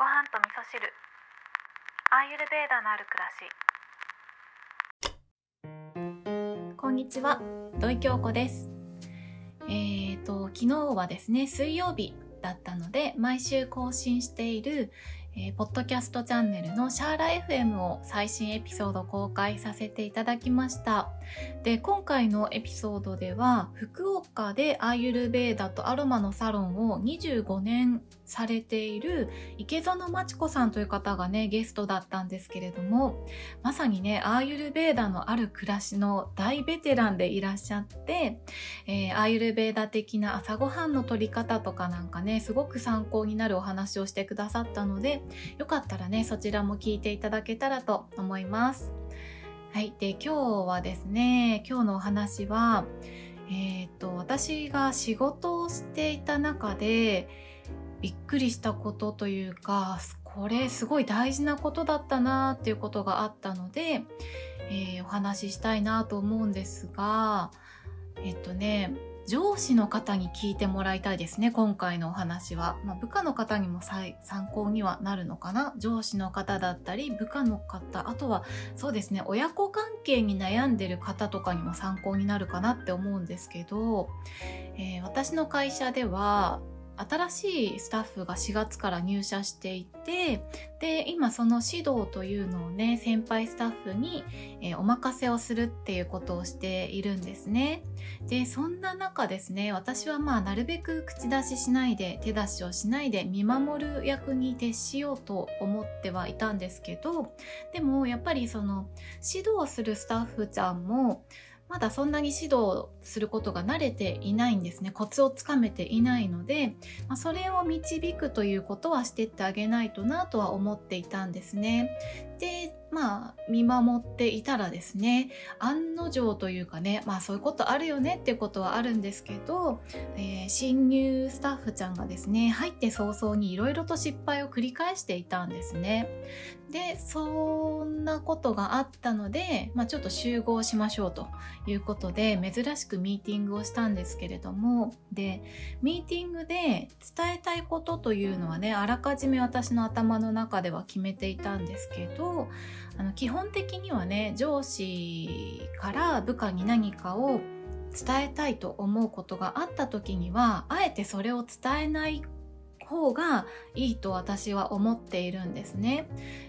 ご飯と味噌汁。アーユルベーダのある暮らし。こんにちは。土井京子です。えーと昨日はですね水曜日だったので毎週更新しているえー、ポッドキャストチャンネルのシャーラ FM を最新エピソード公開させていただきました。で、今回のエピソードでは、福岡でアーユルベーダとアロマのサロンを25年されている池園真知子さんという方がね、ゲストだったんですけれども、まさにね、アーユルベーダのある暮らしの大ベテランでいらっしゃって、えー、アーユルベーダ的な朝ごはんの取り方とかなんかね、すごく参考になるお話をしてくださったので、よかったらね、そちらも聞いていただけたらと思います。はい。で、今日はですね、今日のお話は、えっ、と、私が仕事をしていた中で、びっくりしたことというか、これすごい大事なことだったなっていうことがあったので、えー、お話ししたいなと思うんですが、えっとね、上司の方に聞いてもらいたいですね、今回のお話は。まあ、部下の方にも参考にはなるのかな？上司の方だったり、部下の方、あとはそうですね、親子関係に悩んでる方とかにも参考になるかなって思うんですけど、えー、私の会社では、新しいスタッフが4月から入社していて、で、今その指導というのをね、先輩スタッフに、えー、お任せをするっていうことをしているんですね。で、そんな中ですね、私はまあなるべく口出ししないで、手出しをしないで見守る役に徹しようと思ってはいたんですけど、でもやっぱりその指導するスタッフちゃんも、まだそんなに指導することが慣れていないんですね。コツをつかめていないので、まあ、それを導くということはしてってあげないとなとは思っていたんですね。で、まあ、見守っていたらですね、案の定というかね、まあそういうことあるよねっていうことはあるんですけど、えー、新入スタッフちゃんがですね、入って早々にいろいろと失敗を繰り返していたんですね。で、そんなことがあったので、まあちょっと集合しましょうということで、珍しくミーティングをしたんですけれども、で、ミーティングで伝えたいことというのはね、あらかじめ私の頭の中では決めていたんですけど、あの基本的にはね上司から部下に何かを伝えたいと思うことがあった時にはあえてそれを伝えない方がいいと私は思っているんですね。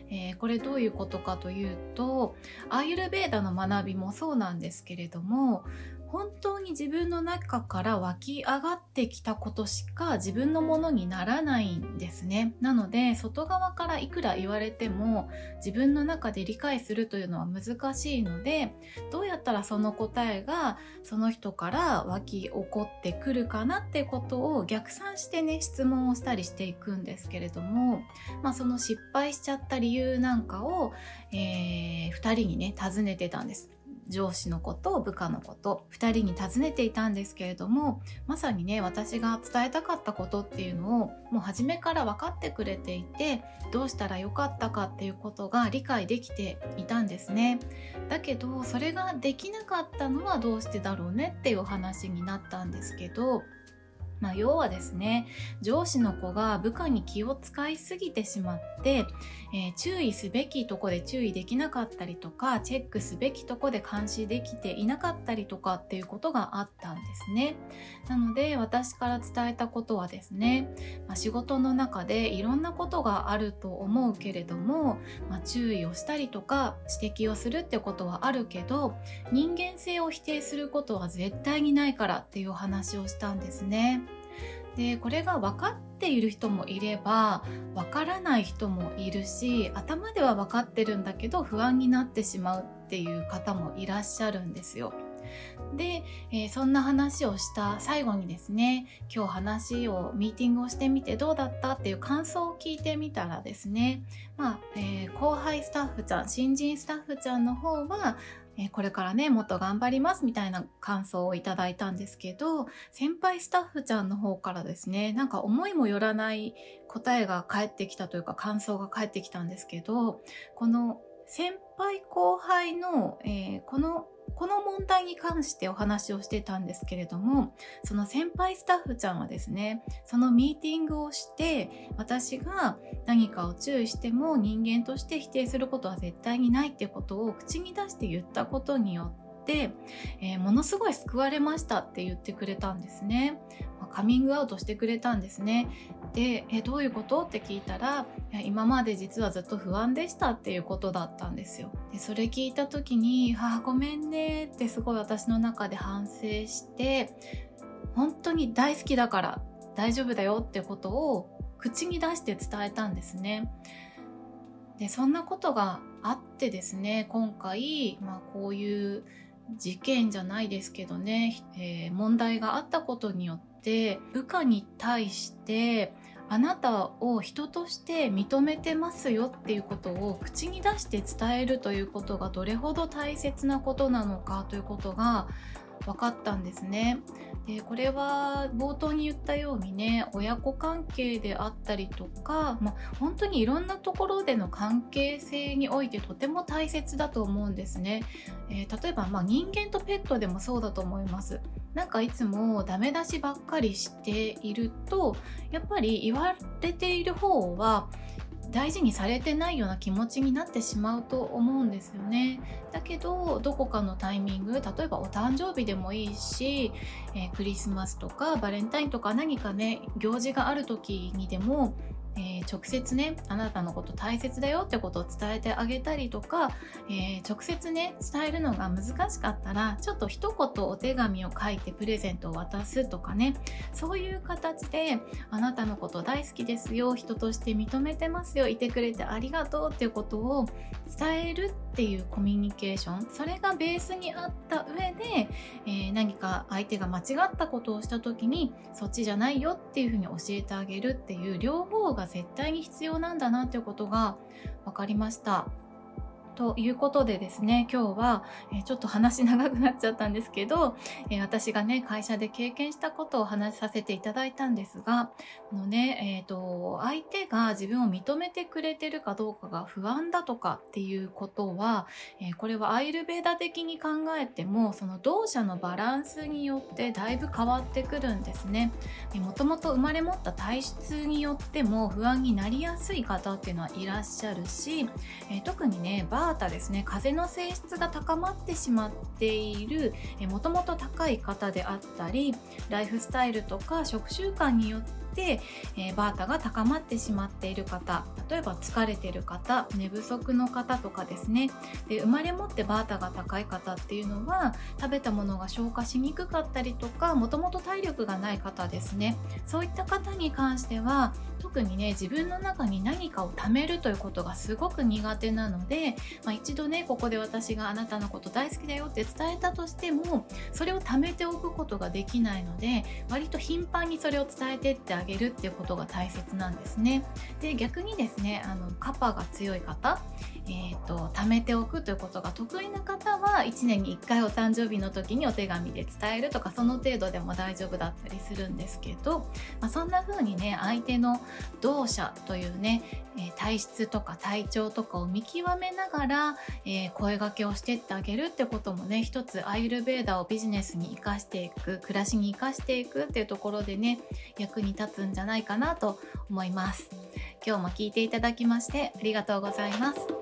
えー、これどういうことかというとアーユルベーダの学びもそうなんですけれども本当に自分の中から湧き上がってきたことしか自分のものにならないんですね。なので外側からいくら言われても自分の中で理解するというのは難しいのでどうやったらその答えがその人から湧き起こってくるかなってことを逆算してね質問をしたりしていくんですけれども、まあ、その失敗しちゃった理由なんかを、えー、2人にね尋ねてたんです。上司のこと部下のこと2人に尋ねていたんですけれどもまさにね私が伝えたかったことっていうのをもう初めから分かってくれていてどうしたらよかったかっていうことが理解できていたんですね。だけどそれができなかったのはどうしてだろうねっていうお話になったんですけどまあ、要はですね上司の子が部下に気を使いすぎてしまって、えー、注意すべきとこで注意できなかったりとかチェックすべきとこで監視できていなかったりとかっていうことがあったんですねなので私から伝えたことはですね、まあ、仕事の中でいろんなことがあると思うけれども、まあ、注意をしたりとか指摘をするってことはあるけど人間性を否定することは絶対にないからっていうお話をしたんですね。でこれが分かっている人もいれば分からない人もいるし頭では分かってるんだけど不安になってしまうっていう方もいらっしゃるんですよ。で、えー、そんな話をした最後にですね今日話をミーティングをしてみてどうだったっていう感想を聞いてみたらですねまあ、えー、後輩スタッフちゃん新人スタッフちゃんの方はえこれからね、もっと頑張りますみたいな感想をいただいたんですけど、先輩スタッフちゃんの方からですね、なんか思いもよらない答えが返ってきたというか感想が返ってきたんですけど、この先輩後輩の、えー、このこの問題に関してお話をしてたんですけれどもその先輩スタッフちゃんはですねそのミーティングをして私が何かを注意しても人間として否定することは絶対にないってことを口に出して言ったことによって、えー、ものすごい救われましたって言ってくれたんですね。まカミングアウトしてくれたんですね。でえどういうこと？って聞いたらいや今まで実はずっと不安でしたっていうことだったんですよ。でそれ聞いた時に「ああごめんね」ってすごい私の中で反省して本当に大好きだから大丈夫だよってことを口に出して伝えたんですね。でそんなことがあってですね今回、まあ、こういう事件じゃないですけどね、えー、問題があったことによって部下に対してあなたを人として認めてますよっていうことを口に出して伝えるということがどれほど大切なことなのかということが分かったんですね。でこれは冒頭に言ったようにね親子関係であったりとか、まあ、本当にいろんなところでの関係性においてとても大切だと思うんですね。えー、例えば、まあ、人間とペットでもそうだと思います。なんかいつもダメ出しばっかりしているとやっぱり言われている方は大事にされてないような気持ちになってしまうと思うんですよね。だけどどこかのタイミング例えばお誕生日でもいいし、えー、クリスマスとかバレンタインとか何かね行事がある時にでもえー、直接ねあなたのこと大切だよってことを伝えてあげたりとか、えー、直接ね伝えるのが難しかったらちょっと一言お手紙を書いてプレゼントを渡すとかね。そういう形であなたのこと大好きですよ人として認めてますよいてくれてありがとうっていうことを伝えるっていうコミュニケーションそれがベースにあった上で、えー、何か相手が間違ったことをした時にそっちじゃないよっていうふうに教えてあげるっていう両方が絶対に必要なんだなということが分かりました。ということでですね今日は、ちょっと話長くなっちゃったんですけど、私がね会社で経験したことを話させていただいたんですがこのね、えーと、相手が自分を認めてくれてるかどうかが不安だとかっていうことは、えこれはアイルベーダ的に考えてもその同社のバランスによってだいぶ変わってくるんですね。もともと生まれ持った体質によっても不安になりやすい方っていうのはいらっしゃるし、特にねババータですね風の性質が高まってしまっているもともと高い方であったりライフスタイルとか食習慣によって、えー、バータが高まってしまっている方例えば疲れている方寝不足の方とかですね。で生まれ持ってバータが高い方っていうのは食べたものが消化しにくかったりとかもともと体力がない方ですね。そういった方に関しては特にね自分の中に何かを貯めるということがすごく苦手なので、まあ、一度ねここで私があなたのこと大好きだよって伝えたとしてもそれを貯めておくことができないので割と頻繁にそれを伝えてってああげるっていうことが大切なんですね。で逆にですねあのカパが強い方、えーと、貯めておくということが得意な方は1年に1回お誕生日の時にお手紙で伝えるとかその程度でも大丈夫だったりするんですけど、まあ、そんな風にね相手の動作というね、え体質とか体調とかを見極めながら、えー、声がけをしてってあげるってこともね一つアイルベーダーをビジネスに生かしていく暮らしに生かしていくっていうところでね役に立立つんじゃないかなと思います。今日も聞いていただきましてありがとうございます。